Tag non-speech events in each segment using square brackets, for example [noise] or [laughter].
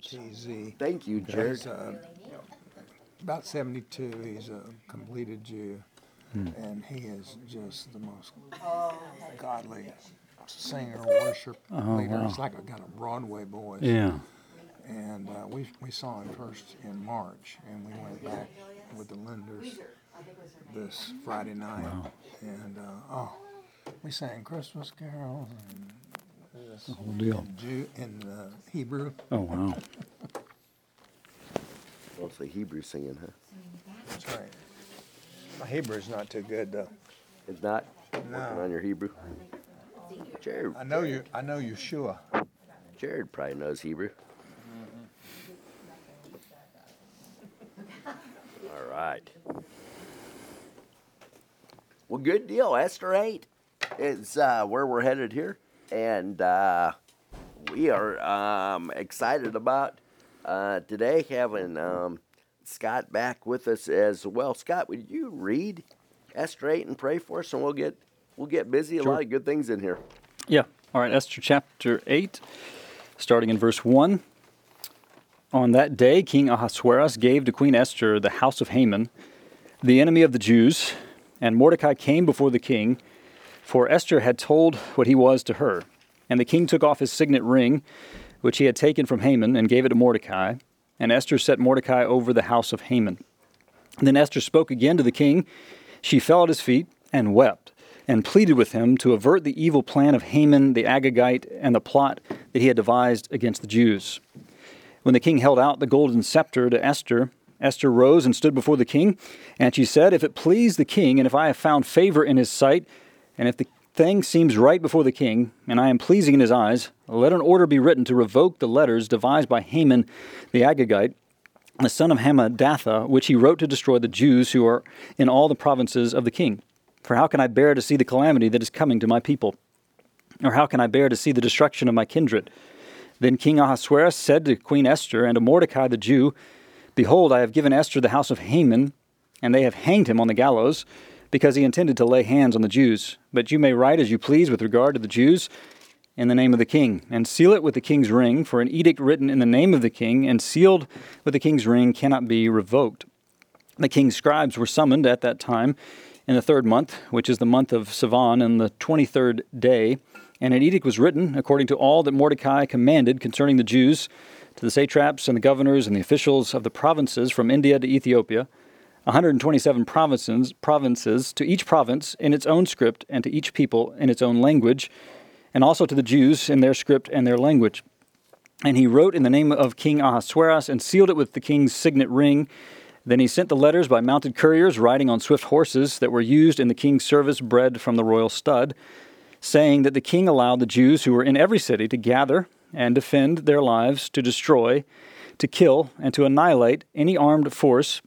TZ. Thank you, Jared. He's uh, about 72. He's a completed Jew. And he is just the most godly singer, worship leader. He's like a kind of Broadway voice. Yeah. And uh, we, we saw him first in March, and we went back with the Linders this Friday night. And uh, oh, we sang Christmas carols and this Whole deal. in, Jew, in uh, Hebrew. Oh wow. Mostly Hebrew singing, huh? That's right. My Hebrew's not too good though. It's not working No. on your Hebrew. Jared, I know you. I know Yeshua. Jared probably knows Hebrew. All right. Well, good deal. Esther 8 is uh, where we're headed here. And uh, we are um, excited about uh, today having um, Scott back with us as well. Scott, would you read Esther 8 and pray for us? And we'll get, we'll get busy. A lot of good things in here. Yeah. All right, Esther chapter 8, starting in verse 1. On that day, King Ahasuerus gave to Queen Esther the house of Haman, the enemy of the Jews, and Mordecai came before the king, for Esther had told what he was to her. And the king took off his signet ring, which he had taken from Haman, and gave it to Mordecai. And Esther set Mordecai over the house of Haman. Then Esther spoke again to the king. She fell at his feet and wept, and pleaded with him to avert the evil plan of Haman the Agagite and the plot that he had devised against the Jews. When the king held out the golden scepter to Esther, Esther rose and stood before the king, and she said, If it please the king, and if I have found favor in his sight, and if the thing seems right before the king, and I am pleasing in his eyes, let an order be written to revoke the letters devised by Haman the Agagite, the son of Hammedatha, which he wrote to destroy the Jews who are in all the provinces of the king. For how can I bear to see the calamity that is coming to my people? Or how can I bear to see the destruction of my kindred? Then King Ahasuerus said to Queen Esther and to Mordecai the Jew, Behold, I have given Esther the house of Haman, and they have hanged him on the gallows, because he intended to lay hands on the Jews. But you may write as you please with regard to the Jews in the name of the king, and seal it with the king's ring, for an edict written in the name of the king and sealed with the king's ring cannot be revoked. The king's scribes were summoned at that time in the third month, which is the month of Sivan, and the twenty third day. And an edict was written according to all that Mordecai commanded concerning the Jews to the satraps and the governors and the officials of the provinces from India to Ethiopia, 127 provinces, provinces to each province in its own script and to each people in its own language, and also to the Jews in their script and their language. And he wrote in the name of King Ahasuerus and sealed it with the king's signet ring. Then he sent the letters by mounted couriers riding on swift horses that were used in the king's service bred from the royal stud, saying that the king allowed the Jews who were in every city to gather and defend their lives, to destroy, to kill, and to annihilate any armed force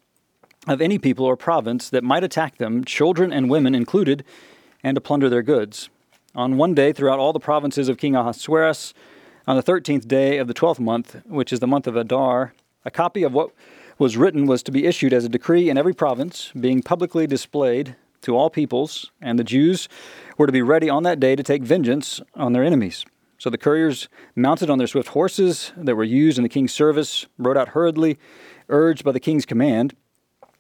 of any people or province that might attack them, children and women included, and to plunder their goods. On one day, throughout all the provinces of King Ahasuerus, on the thirteenth day of the twelfth month, which is the month of Adar, a copy of what was written was to be issued as a decree in every province, being publicly displayed to all peoples, and the Jews were to be ready on that day to take vengeance on their enemies. So the couriers, mounted on their swift horses that were used in the king's service, rode out hurriedly, urged by the king's command.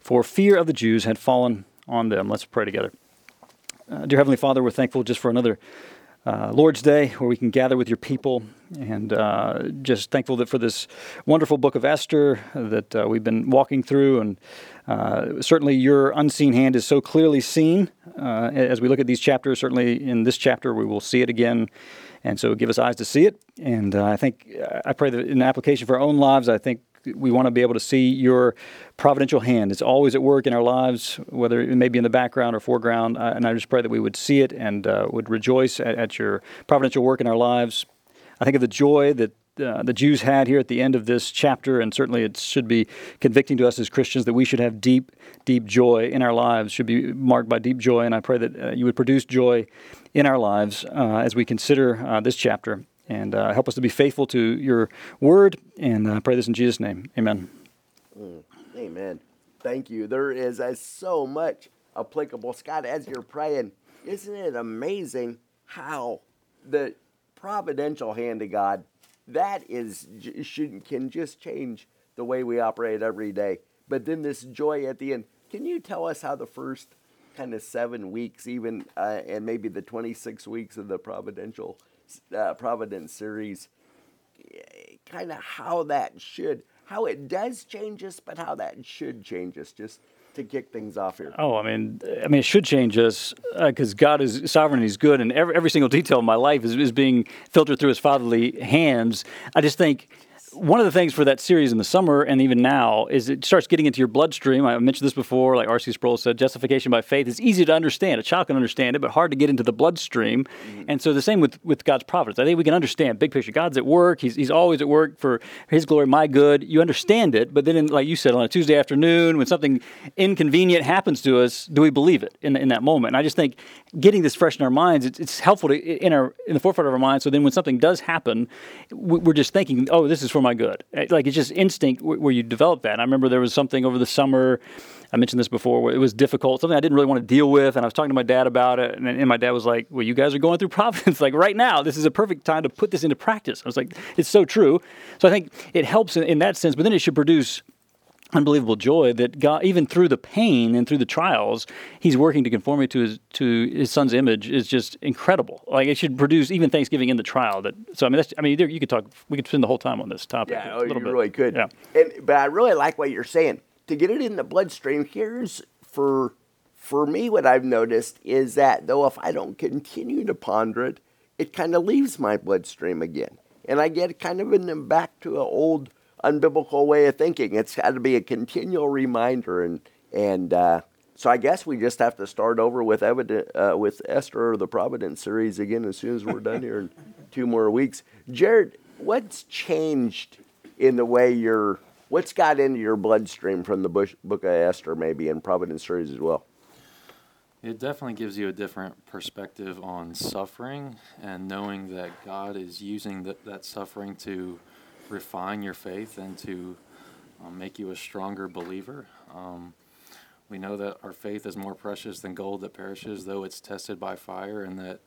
for fear of the Jews had fallen on them. Let's pray together. Uh, dear Heavenly Father, we're thankful just for another uh, Lord's Day where we can gather with your people, and uh, just thankful that for this wonderful book of Esther that uh, we've been walking through, and uh, certainly your unseen hand is so clearly seen uh, as we look at these chapters. Certainly in this chapter, we will see it again. And so, give us eyes to see it. And I think, I pray that in application for our own lives, I think we want to be able to see your providential hand. It's always at work in our lives, whether it may be in the background or foreground. Uh, and I just pray that we would see it and uh, would rejoice at, at, your providential work in our lives. I think of the joy that uh, the Jews had here at the end of this chapter, and certainly it should be convicting to us as Christians that we should have deep, deep joy in our lives, should be marked by deep joy. And I pray that uh, you would produce joy in our lives uh, as we consider uh, this chapter and uh, help us to be faithful to your word. And I pray this in Jesus' name. Amen. Mm, amen. Thank you. There is uh, so much applicable. Scott, as you're praying, isn't it amazing how the providential hand of God that is should can just change the way we operate every day. But then this joy at the end. Can you tell us how the first kind of seven weeks, even uh, and maybe the 26 weeks of the providential uh, providence series, kind of how that should, how it does change us, but how that should change us. Just to kick things off here? Oh, I mean, I mean, it should change us because uh, God is sovereign He's good, and every, every single detail of my life is, is being filtered through His fatherly hands. I just think one of the things for that series in the summer and even now is it starts getting into your bloodstream. I mentioned this before, like R.C. Sproul said, justification by faith is easy to understand. A child can understand it, but hard to get into the bloodstream. Mm-hmm. And so the same with, with God's providence. I think we can understand big picture. God's at work. He's, he's always at work for His glory, my good. You understand it, but then, in, like you said, on a Tuesday afternoon, when something inconvenient happens to us, do we believe it in, in that moment? And I just think getting this fresh in our minds, it's, it's helpful to in our in the forefront of our minds. So then, when something does happen, we're just thinking, "Oh, this is for my good." Eh, like it's just instinct where you develop that. And I remember there was something over the summer. I mentioned this before. Where it was difficult, something I didn't really want to deal with, and I was talking to my dad about it, and, and my dad was like, "Well, you guys are going through [laughs] providence. like right now, this is a perfect time to put this into practice." I was like, "It's so true." So I think it helps in, in that sense, but then it should produce unbelievable joy that God, even through the pain and through the trials, He's working to conform me to His to His Son's image is just incredible. Like it should produce even Thanksgiving in the trial. That so I mean that's I mean you could talk we could spend the whole time on this topic. Yeah, oh, you bit. really could. Yeah, and, but I really like what you're saying. To get it in the bloodstream, here's for for me what I've noticed is that though if I don't continue to ponder it, it kind of leaves my bloodstream again, and I get kind of in the back to an old unbiblical way of thinking. It's got to be a continual reminder, and and uh, so I guess we just have to start over with evident uh, with Esther or the Providence series again as soon as we're done here in [laughs] two more weeks. Jared, what's changed in the way you're? What's got into your bloodstream from the Bush, book of Esther, maybe, and Providence series as well? It definitely gives you a different perspective on suffering and knowing that God is using the, that suffering to refine your faith and to um, make you a stronger believer. Um, we know that our faith is more precious than gold that perishes, though it's tested by fire, and that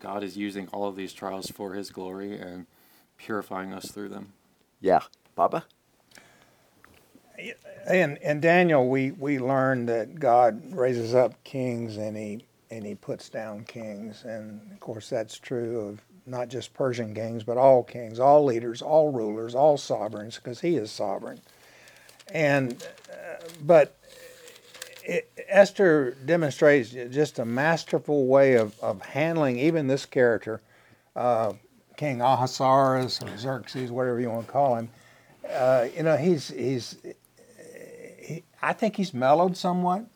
God is using all of these trials for His glory and purifying us through them. Yeah, Papa. And and Daniel, we we learned that God raises up kings and he and he puts down kings, and of course that's true of not just Persian kings, but all kings, all leaders, all rulers, all sovereigns, because he is sovereign. And, uh, but it, Esther demonstrates just a masterful way of, of handling even this character, uh, King Ahasuerus or Xerxes, whatever you want to call him. Uh, you know, he's he's. He, I think he's mellowed somewhat.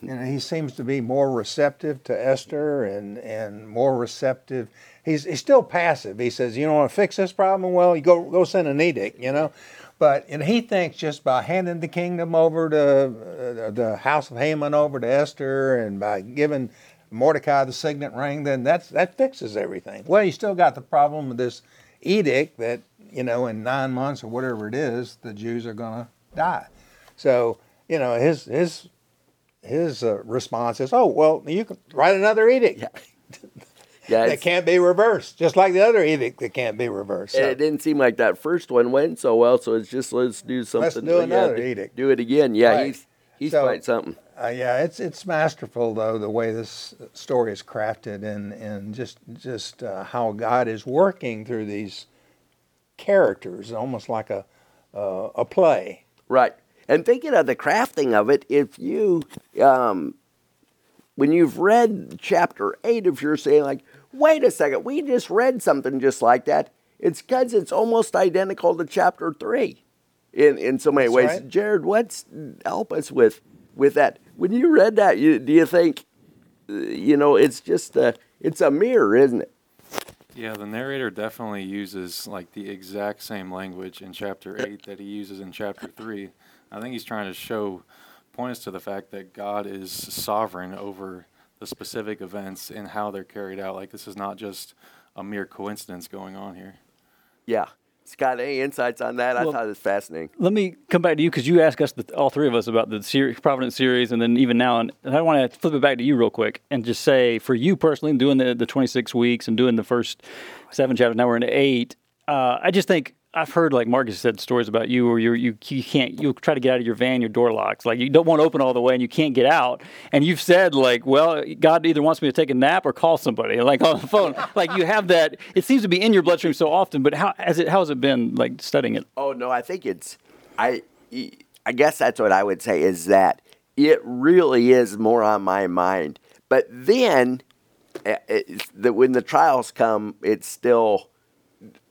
You know, he seems to be more receptive to Esther and and more receptive he's he's still passive. He says, "You don't want to fix this problem? Well, you go go send an edict," you know. But and he thinks just by handing the kingdom over to uh, the house of Haman over to Esther, and by giving Mordecai the signet ring, then that's that fixes everything. Well, you still got the problem of this edict that you know in nine months or whatever it is, the Jews are going to die. So you know his his his uh, response is, "Oh well, you can write another edict." Yeah. Yeah, that can't be reversed, just like the other edict that can't be reversed. So. it didn't seem like that first one went so well, so it's just let's do something. Let's do another edict. Do it again. Yeah, right. he's he's so, quite something. Uh, yeah, it's it's masterful though the way this story is crafted and and just just uh, how God is working through these characters, almost like a uh, a play. Right. And thinking of the crafting of it, if you um, when you've read chapter eight, if you're saying like, wait a second, we just read something just like that. It's because it's almost identical to chapter three in, in so many That's ways. Right. Jared, what's help us with with that? When you read that, you, do you think, uh, you know, it's just a, it's a mirror, isn't it? Yeah, the narrator definitely uses like the exact same language in chapter 8 that he uses in chapter 3. I think he's trying to show, point us to the fact that God is sovereign over the specific events and how they're carried out. Like, this is not just a mere coincidence going on here. Yeah. Scott, any insights on that? I thought it was fascinating. Let me come back to you because you asked us, the, all three of us, about the series, Providence series, and then even now. And I want to flip it back to you real quick and just say, for you personally, doing the, the 26 weeks and doing the first seven chapters, now we're in eight. Uh, I just think I've heard, like Marcus said, stories about you where you're, you you can't you try to get out of your van, your door locks, like you don't want to open all the way and you can't get out. And you've said like, well, God either wants me to take a nap or call somebody, [laughs] like on the phone. like you have that. It seems to be in your bloodstream so often. But how has it? How has it been like studying it? Oh no, I think it's I I guess that's what I would say is that it really is more on my mind. But then eh, it's that when the trials come, it's still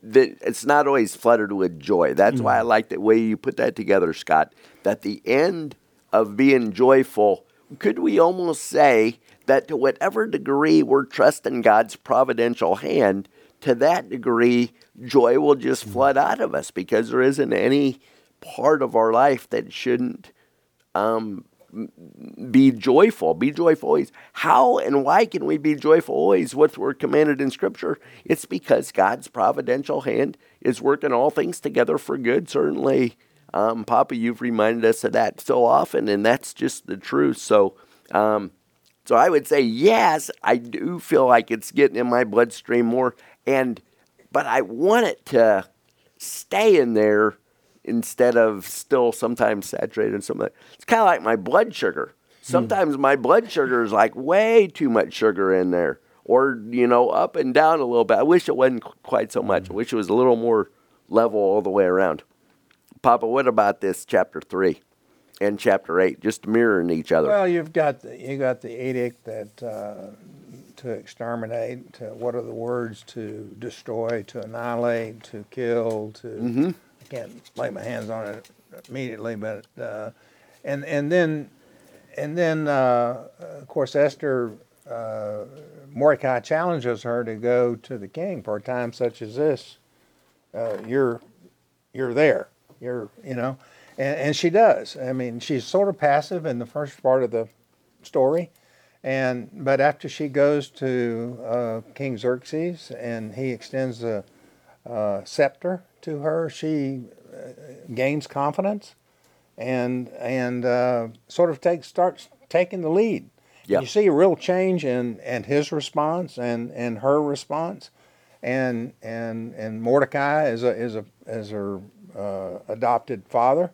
that it's not always flooded with joy. That's why I like the way you put that together, Scott. That the end of being joyful, could we almost say that to whatever degree we're trusting God's providential hand, to that degree, joy will just flood out of us because there isn't any part of our life that shouldn't um, be joyful. Be joyful always. How and why can we be joyful always? What we're commanded in Scripture? It's because God's providential hand is working all things together for good. Certainly, um, Papa, you've reminded us of that so often, and that's just the truth. So, um, so I would say yes, I do feel like it's getting in my bloodstream more, and but I want it to stay in there instead of still sometimes saturated in some of. It's kind of like my blood sugar. Hmm. Sometimes my blood sugar is like way too much sugar in there, or you know, up and down a little bit. I wish it wasn't qu- quite so much. Hmm. I wish it was a little more level all the way around. Papa, what about this chapter three and chapter eight, just mirroring each other? Well, you've got the, you got the edict that uh, to exterminate. To, what are the words to destroy, to annihilate, to kill, to mm-hmm. Can't lay my hands on it immediately, but uh, and and then and then uh, of course Esther uh, Mordecai challenges her to go to the king for a time such as this. Uh, you're you're there. You're you know, and, and she does. I mean, she's sort of passive in the first part of the story, and but after she goes to uh, King Xerxes and he extends the uh, scepter to her, she uh, gains confidence, and and uh, sort of takes starts taking the lead. Yeah. You see a real change in and his response and and her response, and and and Mordecai is a is a as her uh, adopted father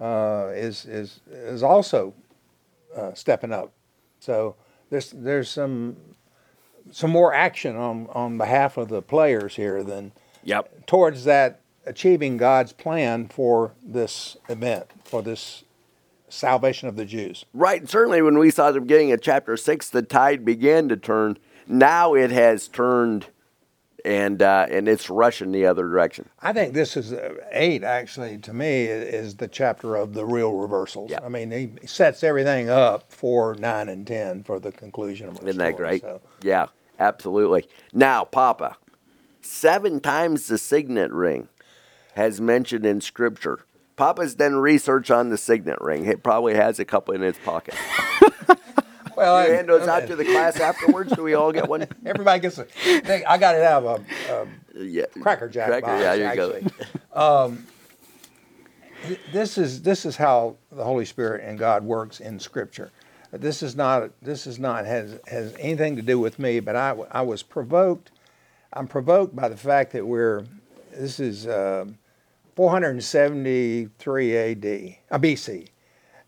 uh, is is is also uh, stepping up. So there's there's some some more action on on behalf of the players here than Yep. towards that achieving God's plan for this event for this salvation of the Jews. Right. Certainly, when we saw the beginning of chapter six, the tide began to turn. Now it has turned, and uh, and it's rushing the other direction. I think this is uh, eight actually to me is the chapter of the real reversals. Yeah. I mean, he sets everything up for nine and ten for the conclusion of the Isn't that great? so. Yeah, absolutely. Now, Papa, seven times the signet ring has mentioned in Scripture. Papa's done research on the signet ring. He probably has a couple in his pocket. [laughs] Well, You I- hand those out to the class afterwards. Do we all get one? [laughs] everybody gets a. They, I got it out of a, a Yeah. Cracker Jack Cracker, box. yeah, you actually. go. Th- this is this is how the Holy Spirit and God works in Scripture. This is not this is not has has anything to do with me, but I I was provoked. I'm provoked by the fact that we're this is uh, 473 A.D. Uh, BC,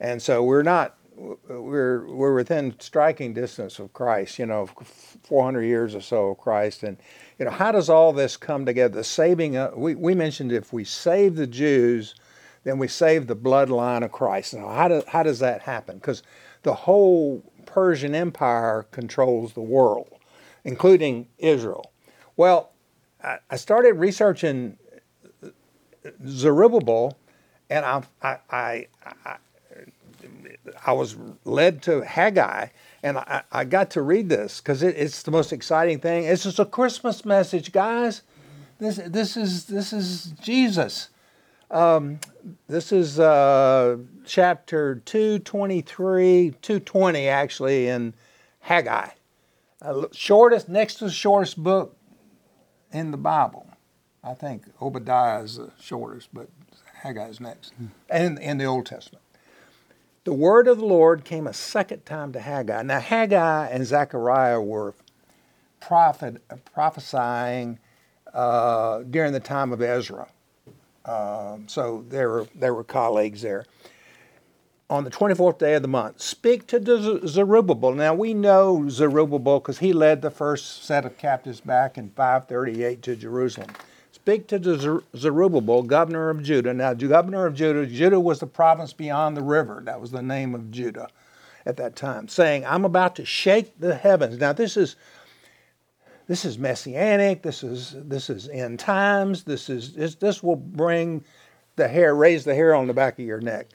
and so we're not we're we're within striking distance of Christ. You know, 400 years or so of Christ, and you know how does all this come together? The saving. Uh, we we mentioned if we save the Jews then we save the bloodline of Christ. Now, how, do, how does that happen? Because the whole Persian Empire controls the world, including Israel. Well, I, I started researching Zerubbabel, and I, I, I, I I was led to Haggai, and I, I got to read this because it, it's the most exciting thing. It's just a Christmas message, guys. This this is this is Jesus. Um, this is uh, chapter two twenty three, two twenty actually in Haggai, uh, shortest next to the shortest book in the Bible. I think Obadiah is the shortest, but Haggai is next, and in the Old Testament. The word of the Lord came a second time to Haggai. Now Haggai and Zechariah were prophet prophesying uh, during the time of Ezra, um, so they were they were colleagues there on the 24th day of the month, speak to Zerubbabel. Now we know Zerubbabel because he led the first set of captives back in 538 to Jerusalem. Speak to the Zerubbabel, governor of Judah. Now, governor of Judah, Judah was the province beyond the river. That was the name of Judah at that time, saying, I'm about to shake the heavens. Now, this is this is messianic. This is this is end times. This is this, this will bring the hair, raise the hair on the back of your neck.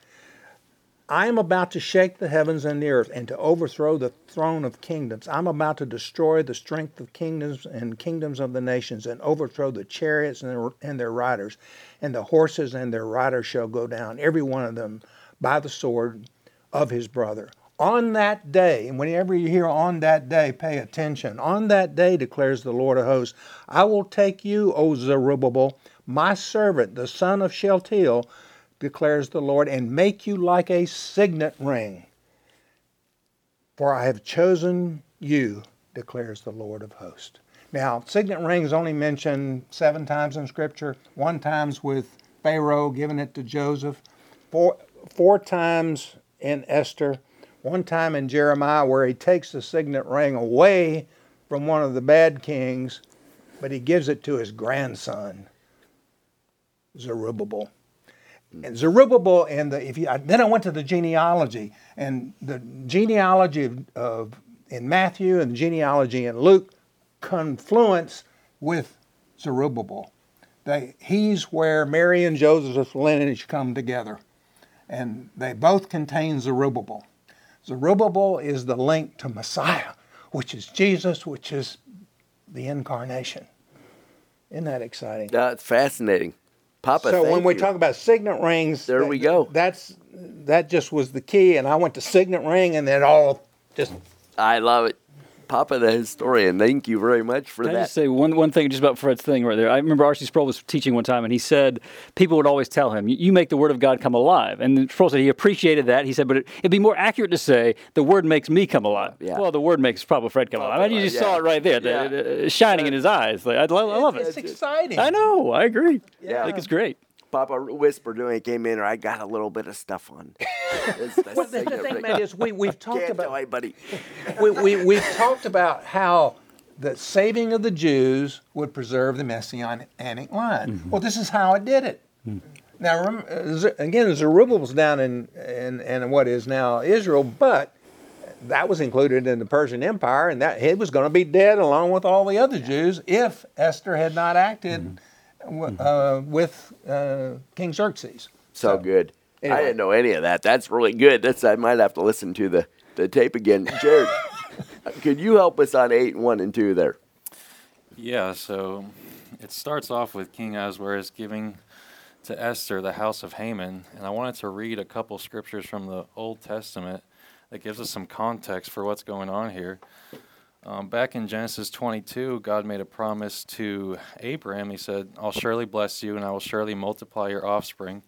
I am about to shake the heavens and the earth and to overthrow the throne of kingdoms. I'm about to destroy the strength of kingdoms and kingdoms of the nations and overthrow the chariots and their, riders. And the horses and their riders shall go down, every one of them, by the sword of his brother. On that day, and whenever you hear on that day, pay attention. On that day, declares the Lord of hosts, I will take you, O Zerubbabel, my servant, the son of Shealtiel, declares the Lord, and make you like a signet ring. For I have chosen you, declares the Lord of hosts. Now, signet rings only mentioned seven times in Scripture, one times with Pharaoh giving it to Joseph, four, four times in Esther, one time in Jeremiah where he takes the signet ring away from one of the bad kings, but he gives it to his grandson, Zerubbabel. And Zerubbabel and the if you then I went to the genealogy and the genealogy of, of in Matthew and the genealogy in Luke confluence with Zerubbabel. They, he's where Mary and Joseph's lineage come together, and they both contain Zerubbabel. Zerubbabel is the link to Messiah, which is Jesus, which is the incarnation. Isn't that exciting? That's fascinating. Papa. So when we you. talk about signet rings, there that, we go. That's that just was the key, and I went to signet ring, and then all just. I love it. Papa the historian, thank you very much for Can that. I just say one, one thing just about Fred's thing right there? I remember R.C. Sproul was teaching one time, and he said people would always tell him, "You make the Word of God come alive." And Sproul said he appreciated that. He said, "But it, would be more accurate to say the Word makes me come alive." Yeah. Well, the Word makes Papa Fred come alive. I mean, you just yeah. saw it right there, Yeah. the- the- shining in his eyes. Like, I, love, I love It's it. exciting. I know. I agree. Yeah. I think it's great. Papa whispered when he came in, or I got a little bit of stuff on. [laughs] It's the Well, the, the thing, ring. man, is we we've [laughs] talked Can't about tell anybody. we, we, we've talked about how the saving of the Jews would preserve the messianic line. Well, this is how it did it. Now, rem- uh, Z- again, Zerubbabel's down in, in, in what is now Israel, but that was included in the Persian Empire, and that he was going to be dead along with all the other Jews if Esther had not acted w- uh, with uh, King Xerxes. So good. Anyway. I didn't know any of that. That's really good. That's I might have to listen to the, the tape again. Jared, [laughs] could you help us on eight and one and two there? Yeah, so it starts off with King Ahasuerus giving to Esther the house of Haman, and I wanted to read a couple scriptures from the Old Testament that gives us some context for what's going on here. Um, back in Genesis 22, God made a promise to Abraham. He said, I'll surely bless you, and I will surely multiply your offspring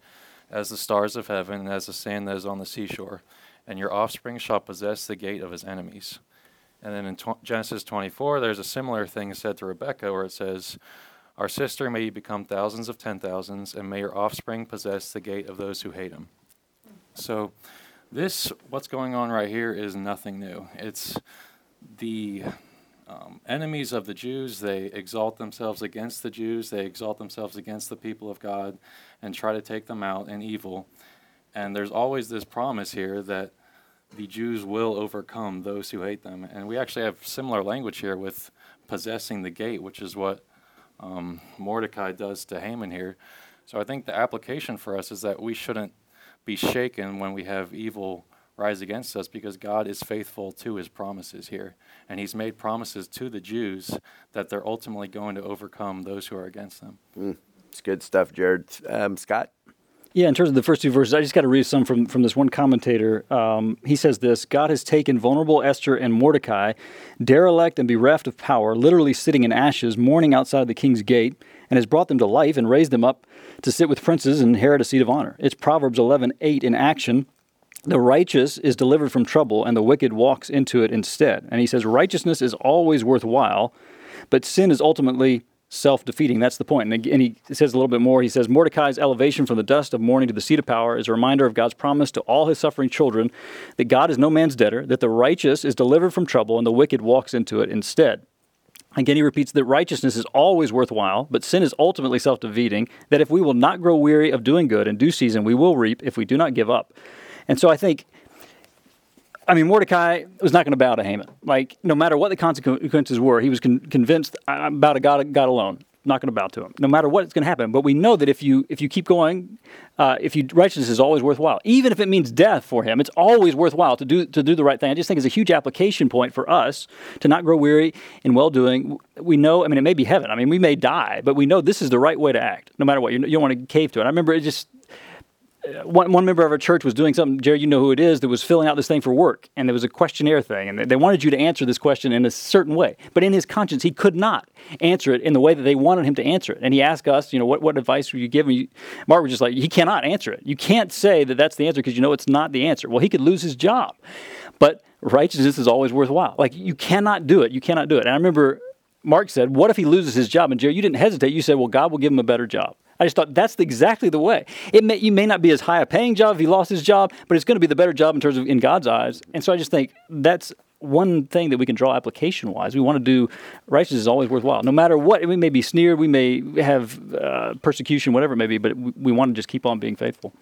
as the stars of heaven and as the sand that is on the seashore, and your offspring shall possess the gate of his enemies. And then in tw- Genesis 24, there's a similar thing said to Rebekah where it says, Our sister, may you become thousands of ten thousands, and may your offspring possess the gate of those who hate him. So, this, what's going on right here, is nothing new. It's the um, enemies of the Jews, they exalt themselves against the Jews, they exalt themselves against the people of God, and try to take them out in evil. And there's always this promise here that the Jews will overcome those who hate them. And we actually have similar language here with possessing the gate, which is what um, Mordecai does to Haman here. So I think the application for us is that we shouldn't be shaken when we have evil rise against us because God is faithful to his promises here. And he's made promises to the Jews that they're ultimately going to overcome those who are against them. Mm, it's good stuff, Jared. Um, Scott? Yeah, in terms of the first two verses, I just got to read some from, from this one commentator. Um, he says this God has taken vulnerable Esther and Mordecai, derelict and bereft of power, literally sitting in ashes, mourning outside the king's gate, and has brought them to life and raised them up to sit with princes and inherit a seat of honor. It's Proverbs 11 8 in action. The righteous is delivered from trouble, and the wicked walks into it instead. And he says, Righteousness is always worthwhile, but sin is ultimately self defeating. That's the point. And, he says a little bit more. He says, Mordecai's elevation from the dust of mourning to the seat of power is a reminder of God's promise to all his suffering children that God is no man's debtor, that the righteous is delivered from trouble, and the wicked walks into it instead. Again, he repeats that righteousness is always worthwhile, but sin is ultimately self defeating. That if we will not grow weary of doing good in due season, we will reap if we do not give up. And so I think I mean, Mordecai was not going to bow to Haman. Like, no matter what the consequences were, he was con- convinced about a God, God alone. Not going to bow to him, no matter what's going to happen. But we know that if you if you keep going, uh, if you righteousness is always worthwhile, even if it means death for him, it's always worthwhile to do to do the right thing. I just think it's a huge application point for us to not grow weary in well doing. We know, I mean, it may be heaven. I mean, we may die, but we know this is the right way to act, no matter what. You don't want to cave to it. I remember it just one, one member of our church was doing something, Jerry, you know who it is, that was filling out this thing for work. And there was a questionnaire thing. And they wanted you to answer this question in a certain way. But in his conscience, he could not answer it in the way that they wanted him to answer it. And he asked us, you know, what, what advice would you give? Mark was just like, he cannot answer it. You can't say that that's the answer because you know it's not the answer. Well, he could lose his job. But righteousness is always worthwhile. Like, you cannot do it. You cannot do it. And I remember Mark said, What if he loses his job? And Jerry, you didn't hesitate. You said, Well, God will give him a better job. I just thought that's exactly the way. It may, you may not be as high a paying job if he lost his job, but it's going to be the better job in terms of in God's eyes. And so I just think that's one thing that we can draw application wise. We want to do righteousness is always worthwhile, no matter what. We may be sneered, we may have uh, persecution, whatever it may be, but we, we, want to just keep on being faithful.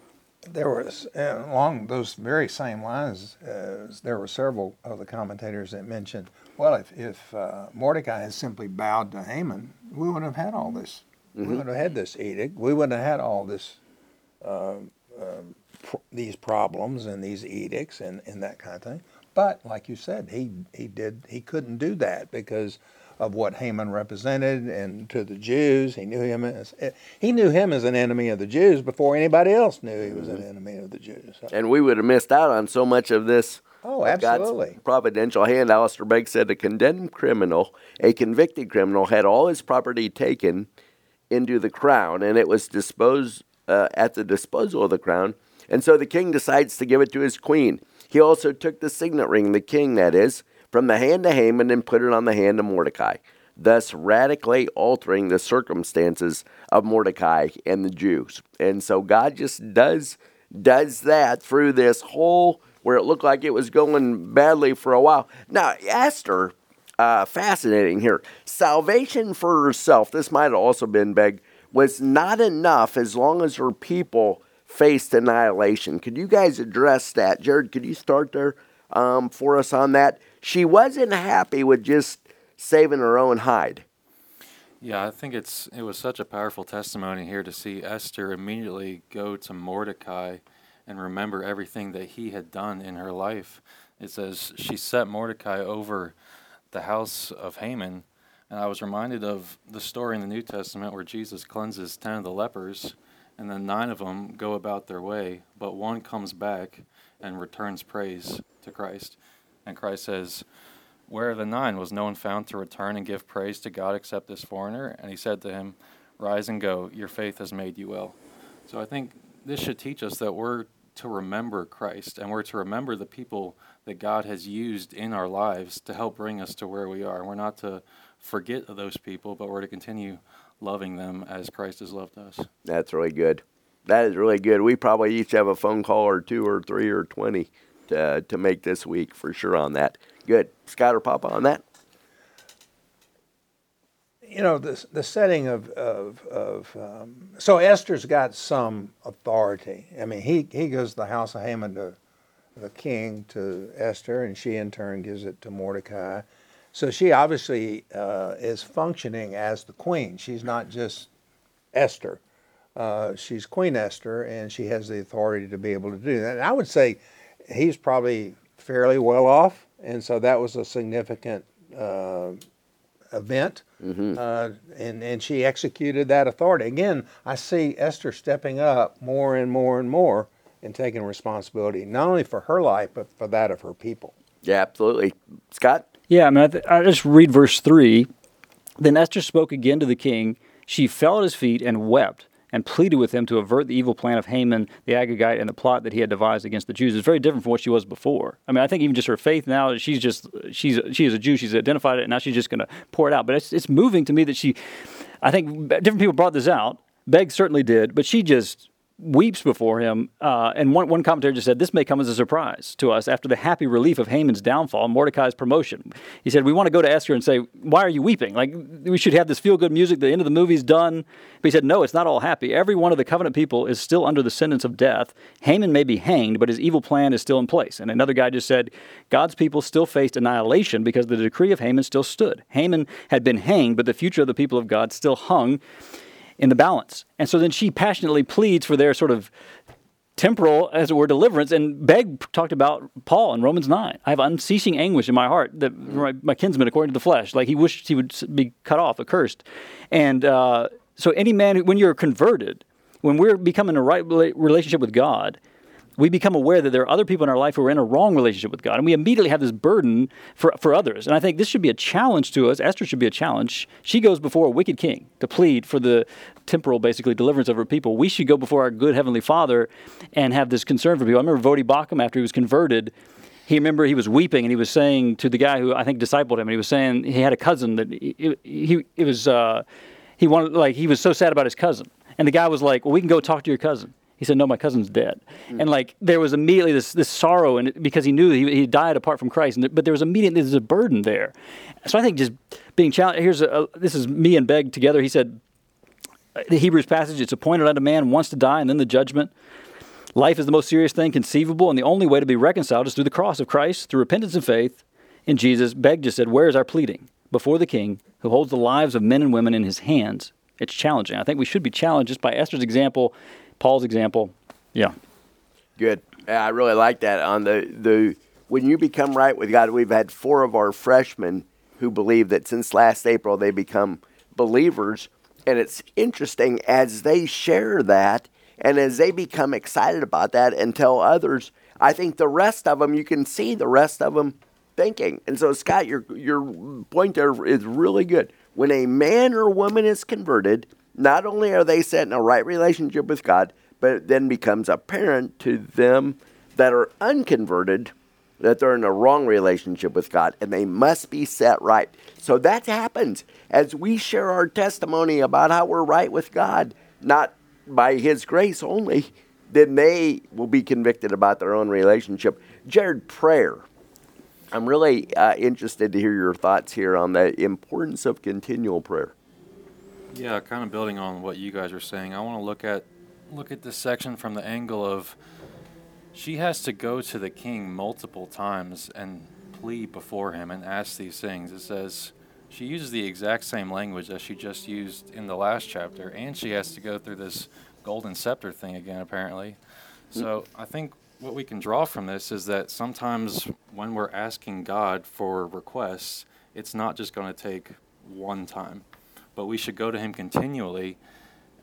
There was uh, along those very same lines. Uh, there were several of the commentators that mentioned, well, if if uh, Mordecai had simply bowed to Haman, we wouldn't have had all this Mm-hmm. We wouldn't have had this edict. We wouldn't have had all this, uh, uh, pr- these problems and these edicts and, and that kind of thing. But like you said, he he did he couldn't do that because of what Haman represented and to the Jews. He knew him as he knew him as an enemy of the Jews before anybody else knew he was an mm-hmm. enemy of the Jews. And we would have missed out on so much of this. Oh, absolutely. God's providential hand. Alistair Begg said a condemned criminal, a convicted criminal, had all his property taken into the crown, and it was disposed uh, at the disposal of the crown. And so the king decides to give it to his queen. He also took the signet ring, the king that is, from the hand of Haman and put it on the hand of Mordecai, thus radically altering the circumstances of Mordecai and the Jews. And so God just does does that through this whole where it looked like it was going badly for a while. Now Esther uh, fascinating here. Salvation for herself, this might have also been big, was not enough as long as her people faced annihilation. Could you guys address that? Jared, could you start there um, for us on that? She wasn't happy with just saving her own hide. Yeah, I think it's it was such a powerful testimony here to see Esther immediately go to Mordecai and remember everything that he had done in her life. It says she set Mordecai over the house of Haman, and I was reminded of the story in the New Testament where Jesus cleanses ten of the lepers, and then nine of them go about their way, but one comes back and returns praise to Christ. And Christ says, Where are the nine? Was no one found to return and give praise to God except this foreigner? And he said to him, Rise and go, your faith has made you well. So I think this should teach us that we're to remember Christ and we're to remember the people that God has used in our lives to help bring us to where we are. We're not to forget those people, but we're to continue loving them as Christ has loved us. That's really good. That is really good. We probably each have a phone call or two or three or 20 to, to make this week for sure on that. Good. Scott or Papa on that? You know the the setting of of, of um, so Esther's got some authority. I mean, he he to the house of Haman to the king to Esther, and she in turn gives it to Mordecai. So she obviously uh, is functioning as the queen. She's not just Esther. Uh, she's Queen Esther, and she has the authority to be able to do that. And I would say, he's probably fairly well off, and so that was a significant uh, event. Uh, and and she executed that authority. Again, I see Esther stepping up more and more and more and taking responsibility not only for her life but for that of her people. Yeah, absolutely. Scott? Yeah, I mean, I, th- I just read verse 3. Then Esther spoke again to the king. She fell at his feet and wept and pleaded with him to avert the evil plan of Haman the Agagite and the plot that he had devised against the Jews. It's very different from what she was before. I mean, I think even just her faith now, she's just, she's, she is a Jew. She's identified it, and now she's just going to pour it out. But it's, it's moving to me that she, I think different people brought this out. Begg certainly did, but she just weeps before him. Uh, and one, one commentator just said, This may come as a surprise to us after the happy relief of Haman's downfall, and Mordecai's promotion. He said, We want to go to Esther and say, Why are you weeping? Like, we should have this feel good music. The end of the movie's done. But he said, No, it's not all happy. Every one of the covenant people is still under the sentence of death. Haman may be hanged, but his evil plan is still in place. And another guy just said, God's people still faced annihilation because the decree of Haman still stood. Haman had been hanged, but the future of the people of God still hung in the balance. And so then she passionately pleads for their sort of temporal, as it were, deliverance. And Begg talked about Paul in Romans 9. I have unceasing anguish in my heart that my, my kinsman, according to the flesh, like he wished he would be cut off, accursed. And uh, so any man, when you're converted, when we're becoming a right relationship with God, we become aware that there are other people in our life who are in a wrong relationship with God, and we immediately have this burden for, for others. And I think this should be a challenge to us. Esther should be a challenge. She goes before a wicked king to plead for the temporal, basically, deliverance of her people. We should go before our good Heavenly Father and have this concern for people. I remember Voddie Baucham, after he was converted, he remember he was weeping and he was saying to the guy who I think discipled him, and he was saying he had a cousin that he, he it was uh, he wanted like he was so sad about his cousin, and the guy was like, "Well, we can go talk to your cousin." He said, "No, my cousin's dead," mm. and like there was immediately this this sorrow, and because he knew he, he died apart from Christ, and, but there was immediately there's a burden there. So I think just being challenged. Here's a, a this is me and Begg together. He said, uh, the Hebrews passage, it's appointed unto man once to die and then the judgment. Life is the most serious thing conceivable, and the only way to be reconciled is through the cross of Christ, through repentance and faith in Jesus. Begg just said, Where is our pleading? Before the King, who holds the lives of men and women in his hands. It's challenging. I think we should be challenged just by Esther's example, Paul's example. Yeah. Good. I really like that. On the, the when you become right with God, we've had four of our freshmen who believe that since last April they become believers. And it's interesting as they share that and as they become excited about that and tell others, I think the rest of them, you can see the rest of them thinking. And so, Scott, your, your point there is really good. When a man or woman is converted, not only are they set in a right relationship with God, but it then becomes apparent to them that are unconverted that they're in a wrong relationship with God and they must be set right. So that happens as we share our testimony about how we're right with God, not by His grace only, then they will be convicted about their own relationship. Jared, prayer. I'm really uh, interested to hear your thoughts here on the importance of continual prayer. Yeah, kind of building on what you guys are saying. I want to look at look at this section from the angle of she has to go to the king multiple times and plead before him and ask these things. It says she uses the exact same language as she just used in the last chapter, and she has to go through this golden scepter thing again, apparently. Hmm. So I think what we can draw from this is that sometimes when we're asking God for requests, it's not just going to take one time, but we should go to Him continually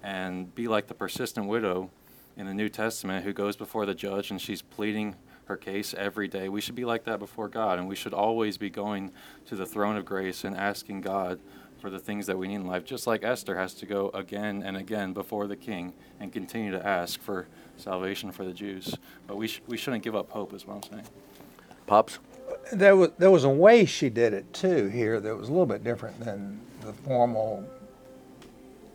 and be like the persistent widow in the New Testament who goes before the judge and she's pleading her case every day. We should be like that before God, and we should always be going to the throne of grace and asking God for the things that we need in life, just like Esther has to go again and again before the king and continue to ask for salvation for the Jews. But we, sh- we shouldn't give up hope, is what I'm saying. Pops? There was there was a way she did it too here that was a little bit different than the formal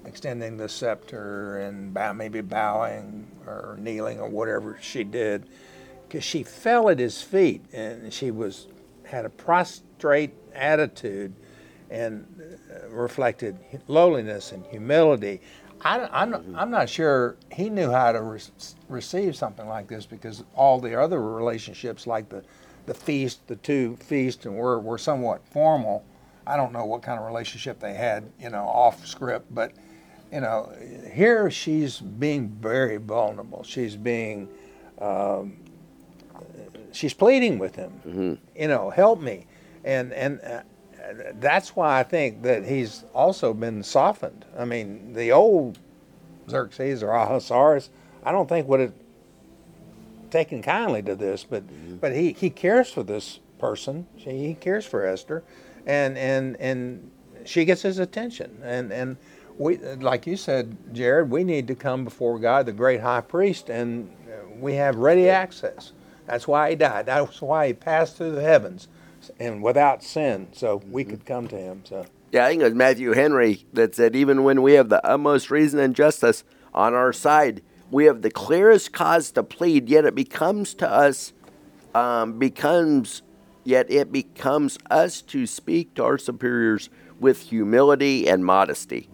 extending the scepter and bow, maybe bowing or kneeling or whatever she did, because she fell at his feet and she was had a prostrate attitude and uh, reflected lowliness and humility. I, I'm, I'm not sure he knew how to re- receive something like this because all the other relationships, like the, the feast, the two feasts, and were, were somewhat formal. I don't know what kind of relationship they had, you know, off script, but you know, here she's being very vulnerable. She's being um, she's pleading with him. You know, help me, and and uh, that's why I think that he's also been softened. I mean, the old Xerxes or Ahasuerus, I don't think would have taken kindly to this, but but he, he cares for this person. She, he cares for Esther, and and and she gets his attention. And and we, like you said, Jared, we need to come before God, the great high priest, and we have ready access. That's why he died. That's why he passed through the heavens, and without sin, so we could come to him. So. Yeah, I think it was Matthew Henry that said, even when we have the utmost reason and justice on our side, we have the clearest cause to plead, yet it becomes to us, um, becomes, yet it becomes us to speak to our superiors with humility and modesty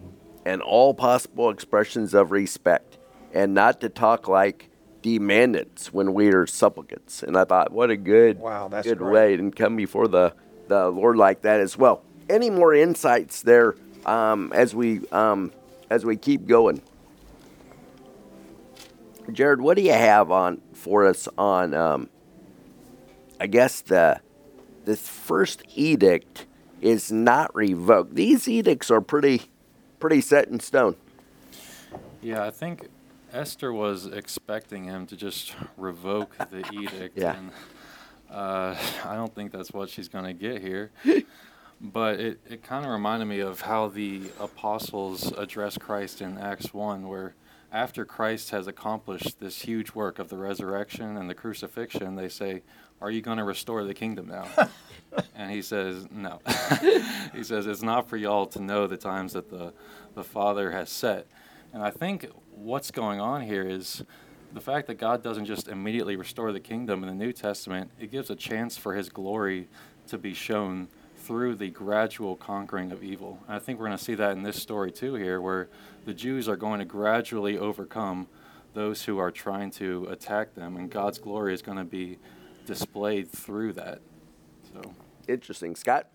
and all possible expressions of respect, and not to talk like demandants when we are supplicants. And I thought, what a good, Wow, that's good great. way and come before the, the Lord like that as well. Any more insights there um, as we um, as we keep going? Jared, what do you have on for us on? Um, I guess the the first edict is not revoked. These edicts are pretty pretty set in stone. Yeah, I think Esther was expecting him to just revoke the [laughs] edict. Yeah. And uh, I don't think that's what she's going to get here. [laughs] But it, it kind of reminded me of how the apostles address Christ in Acts 1, where after Christ has accomplished this huge work of the resurrection and the crucifixion, they say, Are you going to restore the kingdom now? [laughs] and he says, No. [laughs] he says, It's not for y'all to know the times that the, the Father has set. And I think what's going on here is the fact that God doesn't just immediately restore the kingdom in the New Testament, it gives a chance for his glory to be shown through the gradual conquering of evil. And I think we're going to see that in this story too here where the Jews are going to gradually overcome those who are trying to attack them and God's glory is going to be displayed through that. So Interesting, Scott.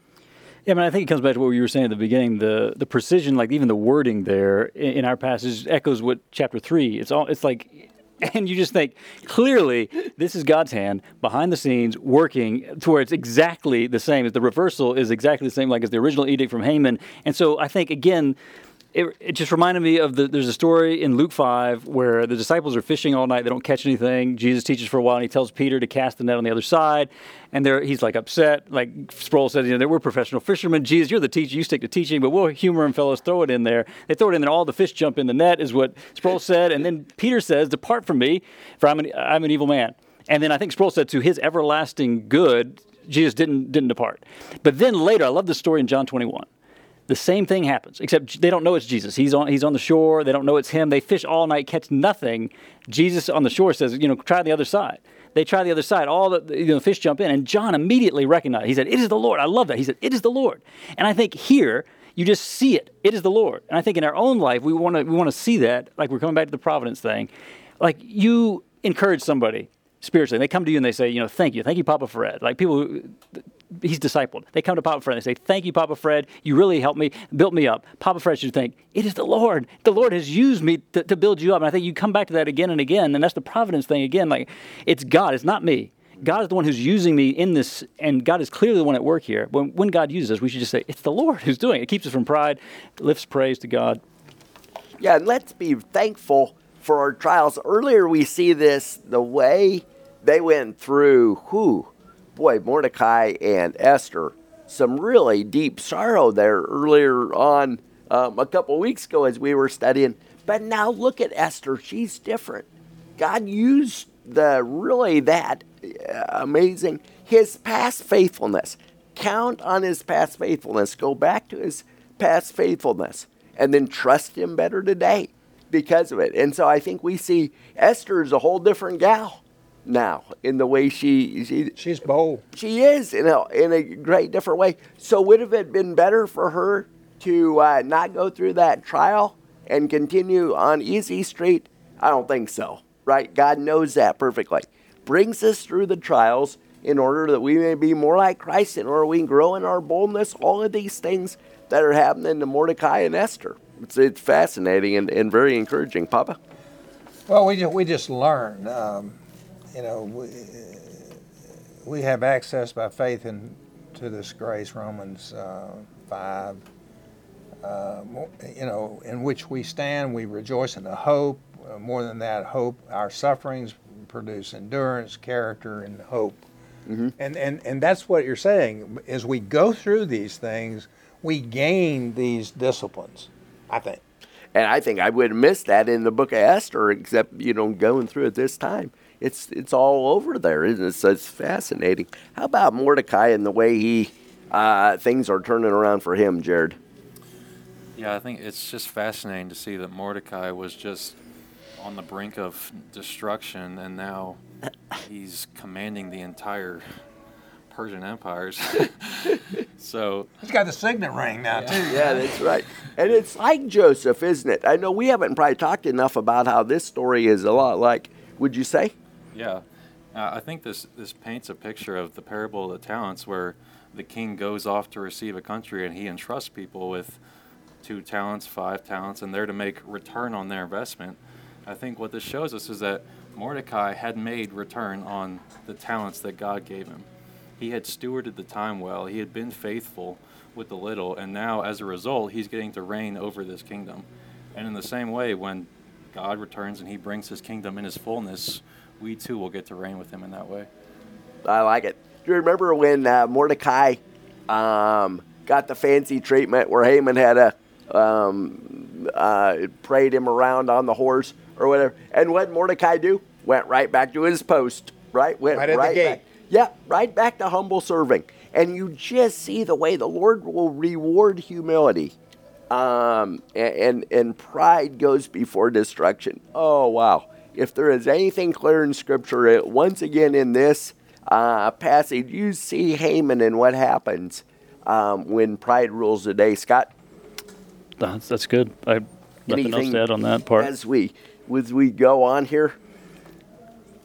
Yeah, I mean, I think it comes back to what you were saying at the beginning. The the precision, like even the wording there in, in our passage, echoes what chapter three. It's all. It's like, [laughs] and you just think clearly this is God's hand behind the scenes working to where it's exactly the same. As the reversal is exactly the same, like as the original edict from Haman. And so I think again. It, it just reminded me of the. There's a story in Luke five where the disciples are fishing all night. They don't catch anything. Jesus teaches for a while, and he tells Peter to cast the net on the other side. And there, he's like upset. Like Sproul says, you know, we're professional fishermen. Jesus, you're the teacher. You stick to teaching, but we'll humor him, fellows. Throw it in there. They throw it in there. All the fish jump in the net, is what Sproul said. And then Peter says, "Depart from me, for I'm an, I'm an evil man." And then I think Sproul said, "To his everlasting good, Jesus didn't didn't depart." But then later, I love the story in John 21 the same thing happens, except they don't know it's Jesus. He's on, he's on the shore. They don't know it's him. They fish all night, catch nothing. Jesus on the shore says, you know, try the other side. They try the other side. All the you know, fish jump in, and John immediately recognized. He said, "It is the Lord." I love that. He said, "It is the Lord." And I think here you just see it. It is the Lord. And I think in our own life we want to we want to see that. Like we're coming back to the providence thing. Like you encourage somebody spiritually. and They come to you and they say, you know, thank you, thank you, Papa Fred. Like people, he's discipled. They come to Papa Fred and they say, thank you, Papa Fred. You really helped me, built me up. Papa Fred should think, it is the Lord. The Lord has used me to, to build you up. And I think you come back to that again and again. And that's the providence thing again. Like it's God, it's not me. God is the one who's using me in this, and God is clearly the one at work here. When, when God uses us, we should just say, It's the Lord who's doing it. It keeps us from pride, lifts praise to God. Yeah, and let's be thankful for our trials. Earlier, we see this the way they went through, who, boy, Mordecai and Esther, some really deep sorrow there earlier on um, a couple weeks ago as we were studying. But now look at Esther. She's different. God used the really that uh, amazing, his past faithfulness. Count on his past faithfulness. Go back to his past faithfulness and then trust him better today because of it. And so I think we see Esther is a whole different gal now in the way she she She's bold. she is in a in a great different way. So would have it been better for her to uh, not go through that trial and continue on easy street? I don't think so. Right? God knows that perfectly. Brings us through the trials in order that we may be more like Christ, in order we can grow in our boldness. All of these things that are happening to Mordecai and Esther. It's, it's fascinating and, and very encouraging, Papa. Well, we just, we just learned. Um, you know, we, we have access by faith into this grace, Romans uh, 5. Uh, you know, in which we stand, we rejoice in the hope. Uh, more than that, hope. Our sufferings produce endurance, character, and hope. And, and and that's what you're saying. As we go through these things, we gain these disciplines. I think. And I think I would have missed that in the book of Esther, except you know going through it this time. It's it's all over there, isn't it? It's fascinating. How about Mordecai and the way he uh, things are turning around for him, Jared? Yeah, I think it's just fascinating to see that Mordecai was just on the brink of destruction, and now [coughs] he's commanding the entire Persian empires. [laughs] so He's got the signet ring now too. Yeah, that's right. And it's like Joseph, isn't it? I know we haven't probably talked enough about how this story is a lot like. Would you say? Yeah, uh, I think this this paints a picture of the parable of the talents, where the king goes off to receive a country and he entrusts people with two talents, five talents, and they're to make return on their investment. I think what this shows us is that Mordecai had made return on the talents that God gave him. He had stewarded the time well. He had been faithful with the little, and now as a result, he's getting to reign over this kingdom. And in the same way, when God returns and he brings his kingdom in his fullness, we too will get to reign with him in that way. I like it. Do you remember when uh, Mordecai um, got the fancy treatment where Haman had a um, uh, prayed him around on the horse or whatever? And what did Mordecai do? Went right back to his post. Right, went Right at the right gate. back. Yeah, right back to humble serving. And you just see the way the Lord will reward humility. Um, and, and and pride goes before destruction. Oh wow! If there is anything clear in Scripture, it, once again in this uh, passage, you see Haman and what happens um, when pride rules the day. Scott, That's, that's good. I have nothing else anything to add on that part. as we as we go on here.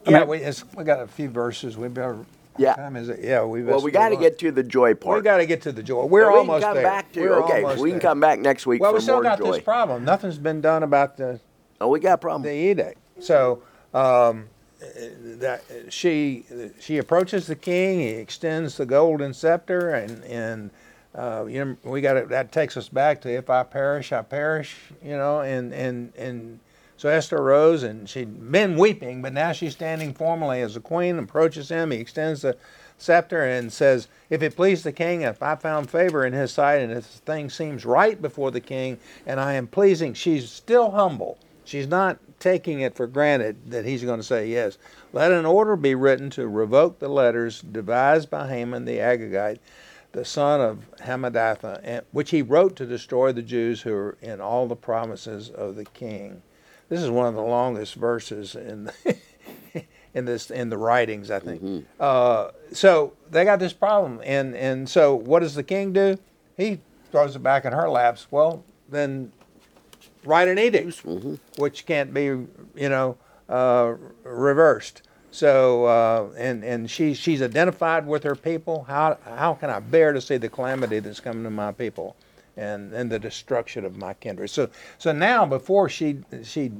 Yeah, mean- we, it's, we got a few verses. We better. Yeah. Time is it? Yeah, we. Well, we got to get to the joy part. We got to get to the joy. We're And we almost can come there. back to We're okay. almost We can there. come back next week Well, for we still more got joy. this problem. Nothing's been done about the oh, we got a problem. the edict. So um, that she she approaches the king. He extends the golden scepter, and and uh, you know we got. That takes us back to if I perish, I perish. You know, and and and so Esther arose, and she'd been weeping, but now she's standing formally as a queen. Approaches him. He extends the scepter and says, If it please the king, if I found favor in his sight, and if thing seems right before the king, and I am pleasing, she's still humble. She's not taking it for granted that he's going to say yes. Let an order be written to revoke the letters devised by Haman the Agagite, the son of Hammedatha, and- which he wrote to destroy the Jews who are in all the provinces of the king. This is one of the longest verses in the, [laughs] in this in the writings, I think. Uh, so they got this problem, and and so what does the king do? He throws it back in her laps. Well, then write an edict, which can't be, you know, uh, reversed. So uh, and and she she's identified with her people. How how can I bear to see the calamity that's coming to my people, and and the destruction of my kindred? So so now before she she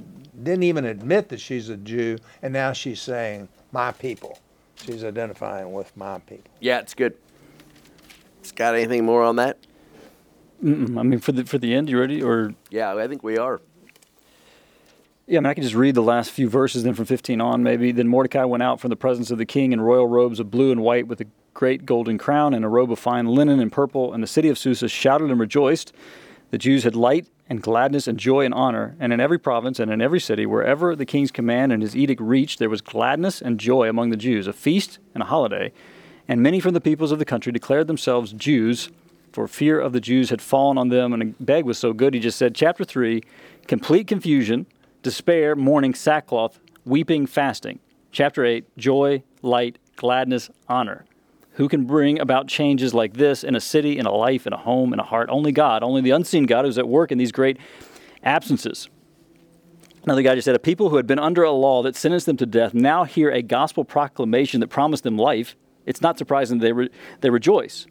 didn't even admit that she's a Jew, and now she's saying my people. She's identifying with my people. Yeah, it's good. Scott, anything more on that? Mm, I mean, for the for the end, you ready? Or Yeah, I think we are. yeah, I mean, I can just read the last few verses then from 15 on, maybe. Then Mordecai went out from the presence of the king in royal robes of blue and white, with a great golden crown and a robe of fine linen and purple. And the city of Susa shouted and rejoiced. The Jews had light and gladness and joy and honor. And in every province and in every city, wherever the king's command and his edict reached, there was gladness and joy among the Jews, a feast and a holiday. And many from the peoples of the country declared themselves Jews, for fear of the Jews had fallen on them. And Begg was so good, he just said, chapter 3, complete confusion, despair, mourning, sackcloth, weeping, fasting. Chapter 8, joy, light, gladness, honor. Who can bring about changes like this in a city, in a life, in a home, in a heart? Only God, only the unseen God who's at work in these great absences. Another guy just said, A people who had been under a law that sentenced them to death now hear a gospel proclamation that promised them life. It's not surprising they, re- they rejoice.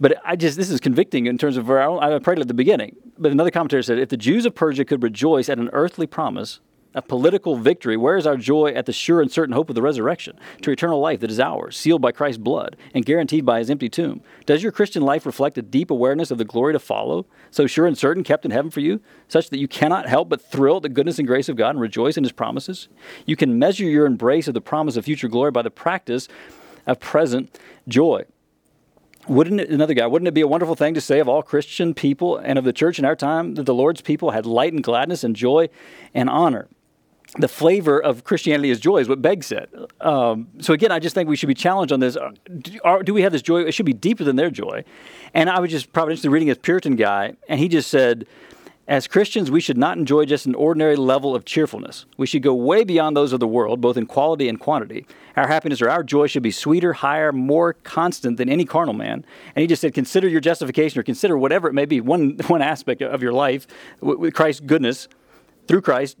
But I just, this is convicting in terms of where I, I prayed at the beginning. But another commentator said, If the Jews of Persia could rejoice at an earthly promise, of political victory, where is our joy at the sure and certain hope of the resurrection, to eternal life that is ours, sealed by Christ's blood and guaranteed by his empty tomb? Does your Christian life reflect a deep awareness of the glory to follow, so sure and certain kept in heaven for you, such that you cannot help but thrill at the goodness and grace of God and rejoice in his promises? You can measure your embrace of the promise of future glory by the practice of present joy. Wouldn't it, another guy, wouldn't it be a wonderful thing to say of all Christian people and of the church in our time that the Lord's people had light and gladness and joy and honor? The flavor of Christianity is joy, is what Begg said. Um, so again, I just think we should be challenged on this. Do, are, do we have this joy? It should be deeper than their joy. And I was just providentially reading his Puritan guy, and he just said, as Christians, we should not enjoy just an ordinary level of cheerfulness. We should go way beyond those of the world, both in quality and quantity. Our happiness or our joy should be sweeter, higher, more constant than any carnal man. And he just said, consider your justification or consider whatever it may be, one, one aspect of your life with Christ's goodness through Christ.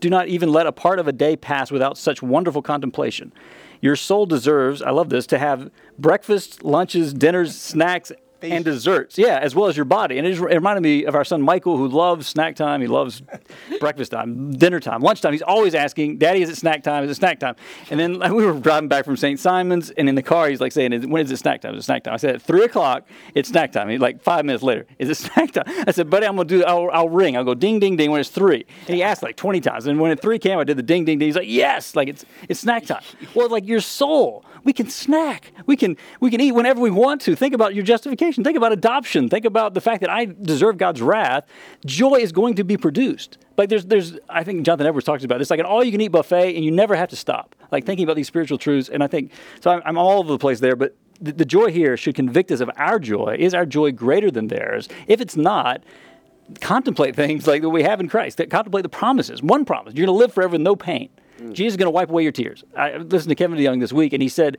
Do not even let a part of a day pass without such wonderful contemplation. Your soul deserves, I love this, to have breakfast, lunches, dinners, snacks, and desserts, yeah, as well as your body. And it, just, it reminded me of our son Michael, who loves snack time. He loves [laughs] breakfast time, dinner time, lunchtime. He's always asking, "Daddy, is it snack time? Is it snack time?" And then like, we were driving back from St. Simon's, and in the car, he's like saying, "When is it snack time? Is it snack time?" I said, "At three o'clock, it's snack time." He's like five minutes later, "Is it [laughs] snack time?" I said, "Buddy, I'm gonna do. I'll, I'll ring. I'll go ding, ding, ding when it's three. And he asked like 20 times, and when three came, I did the ding, ding, ding. He's like, "Yes, like it's it's snack time." Well, like your soul, we can snack. We can we can eat whenever we want to. Think about your justification. Think about adoption Think about the fact that I deserve God's wrath. Joy is going to be produced. Like there's, there's, I think Jonathan Edwards talks about this, like an all-you-can-eat buffet, and you never have to stop. Like thinking about these spiritual truths, and I think so. I'm, I'm all over the place there, but the, the joy here should convict us of our joy. Is our joy greater than theirs? If it's not, contemplate things like that we have in Christ. That contemplate the promises. One promise: you're going to live forever with no pain. Mm. Jesus is going to wipe away your tears. I listened to Kevin DeYoung this week, and he said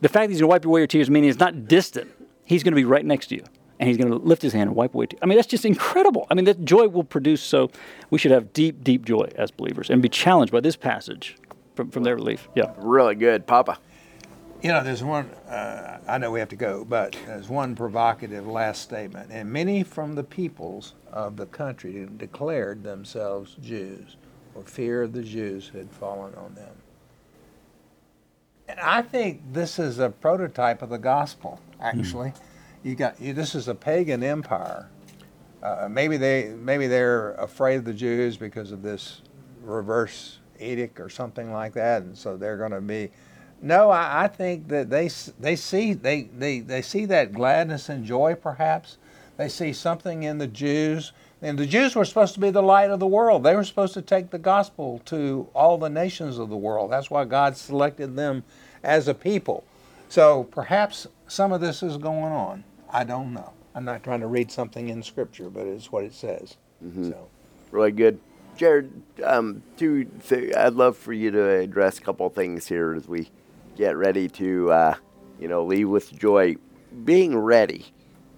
the fact that he's going to wipe away your tears meaning it's not distant. He's going to be right next to you and he's going to lift his hand and wipe away. Tears. I mean, that's just incredible. I mean, that joy will produce. So we should have deep, deep joy as believers and be challenged by this passage from, from their relief. Yeah. Really good, Papa. You know, there's one, uh, I know we have to go, but there's one provocative last statement. And many from the peoples of the country declared themselves Jews, for fear of the Jews had fallen on them. And I think this is a prototype of the gospel, actually. Mm you got you, this is a pagan empire. Uh, maybe they maybe they're afraid of the Jews because of this reverse edict or something like that, and so they're going to be. No, I, I think that they they see they, they, they see that gladness and joy. Perhaps they see something in the Jews, and the Jews were supposed to be the light of the world. They were supposed to take the gospel to all the nations of the world. That's why God selected them as a people. So perhaps some of this is going on. I don't know. I'm not trying to read something in Scripture, but it's what it says. Mm-hmm. So, really good, Jared. Um, two, th- I'd love for you to address a couple things here as we get ready to, uh, you know, leave with joy. Being ready,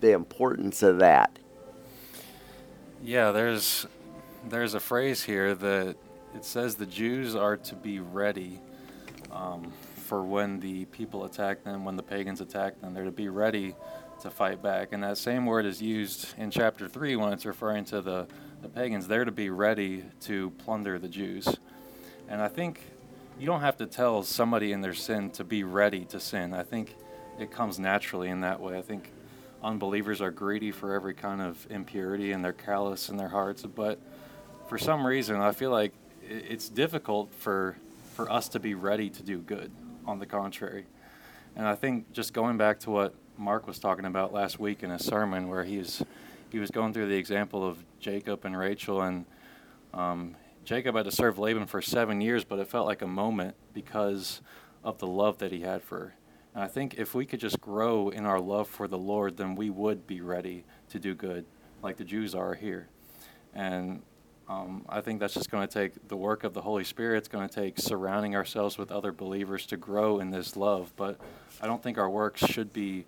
the importance of that. Yeah, there's there's a phrase here that it says the Jews are to be ready um, for when the people attack them, when the pagans attack them. They're to be ready to fight back. And that same word is used in chapter 3 when it's referring to the, the pagans. They're to be ready to plunder the Jews. And I think you don't have to tell somebody in their sin to be ready to sin. I think it comes naturally in that way. I think unbelievers are greedy for every kind of impurity and they're callous in their hearts. But for some reason, I feel like it's difficult for, for us to be ready to do good, on the contrary. And I think just going back to what Mark was talking about last week in a sermon where he was he was going through the example of Jacob and Rachel and um, Jacob had to serve Laban for seven years, but it felt like a moment because of the love that he had for. And I think if we could just grow in our love for the Lord, then we would be ready to do good, like the Jews are here. And um, I think that's just going to take the work of the Holy Spirit. It's going to take surrounding ourselves with other believers to grow in this love. But I don't think our works should be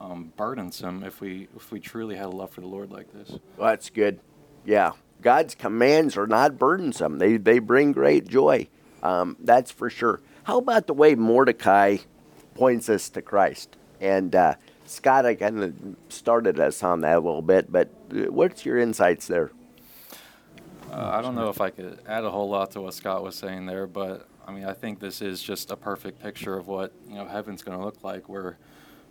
um, burdensome if we if we truly had a love for the Lord like this. Well, that's good. Yeah, God's commands are not burdensome. They they bring great joy. Um, that's for sure. How about the way Mordecai points us to Christ? And uh, Scott, I kind of started us on that a little bit, but uh, what's your insights there? Uh, I don't know if I could add a whole lot to what Scott was saying there, but I mean, I think this is just a perfect picture of what you know heaven's going to look like. We're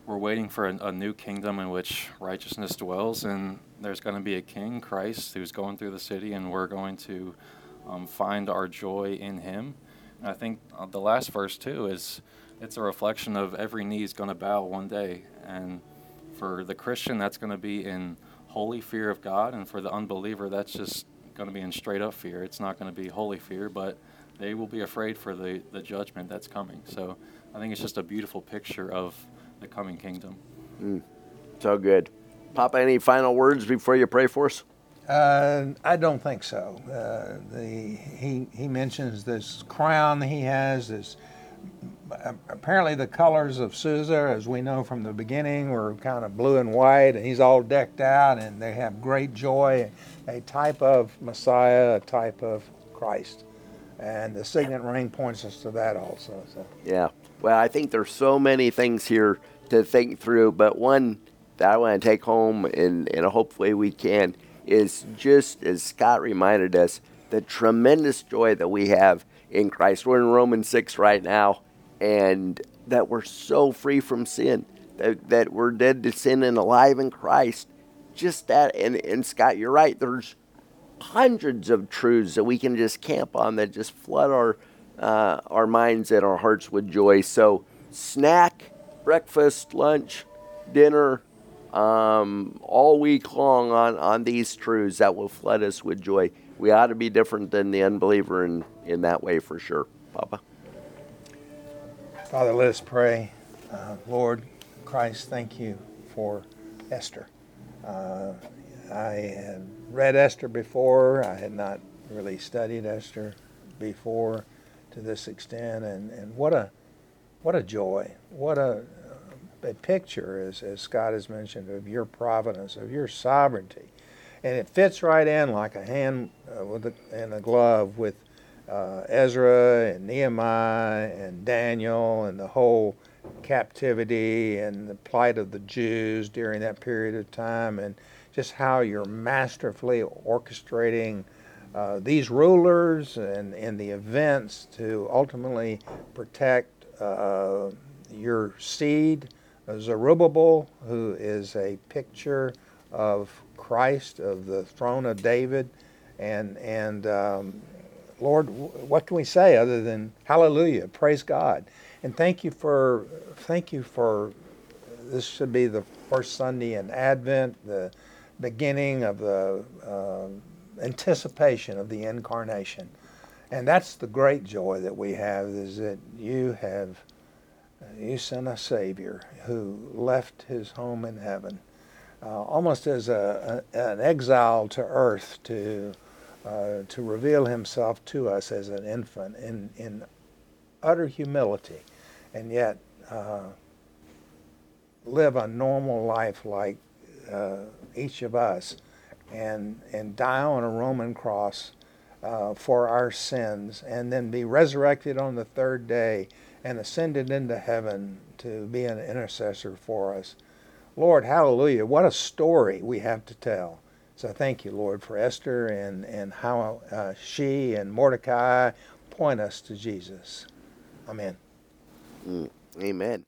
we're waiting for a, a new kingdom in which righteousness dwells, and there's going to be a king, Christ, who's going through the city, and we're going to um, find our joy in Him. And I think uh, the last verse too is it's a reflection of every knee is going to bow one day, and for the Christian, that's going to be in holy fear of God, and for the unbeliever, that's just going to be in straight up fear. It's not going to be holy fear, but they will be afraid for the, the judgment that's coming. So I think it's just a beautiful picture of the coming kingdom. Mm, so good. Papa, any final words before you pray for us? Uh, I don't think so. Uh, the he he mentions this crown he has. This apparently the colors of Susa, as we know from the beginning, were kind of blue and white, and he's all decked out, and they have great joy. A type of Messiah, a type of Christ, and the signet ring points us to that also. So. Yeah. Well, I think there's so many things here to think through, but one that I want to take home, and, and hopefully we can, is just as Scott reminded us, the tremendous joy that we have in Christ. We're in Romans 6 right now, and that we're so free from sin, that, that we're dead to sin and alive in Christ. Just that, and, and Scott, you're right, there's hundreds of truths that we can just camp on that just flood our uh, our minds and our hearts with joy. So, snack, breakfast, lunch, dinner, um, all week long on, on these truths that will flood us with joy. We ought to be different than the unbeliever in, in that way for sure. Papa. Father, let us pray. Uh, Lord Christ, thank you for Esther. Uh, I had read Esther before. I had not really studied Esther before to this extent, and, and what a what a joy, what a, a picture, as, as Scott has mentioned, of your providence, of your sovereignty, and it fits right in like a hand uh, with a, and a glove with uh, Ezra and Nehemiah and Daniel and the whole captivity and the plight of the Jews during that period of time, and just how you're masterfully orchestrating uh, these rulers and, and the events to ultimately protect uh, your seed, Zerubbabel, who is a picture of Christ, of the throne of David. And, and um, Lord, what can we say other than hallelujah, praise God. And thank you for, thank you for, this should be the first Sunday in Advent, the beginning of the uh, anticipation of the incarnation. And that's the great joy that we have is that you have you sent a Savior who left his home in heaven, uh, almost as a, a, an exile to earth to uh, to reveal himself to us as an infant in in utter humility, and yet uh, live a normal life like uh, each of us and, and die on a Roman cross uh, for our sins, and then be resurrected on the third day and ascended into heaven to be an intercessor for us. Lord, hallelujah. What a story we have to tell. So thank you, Lord, for Esther and, and how uh, she and Mordecai point us to Jesus. Amen. Mm, amen.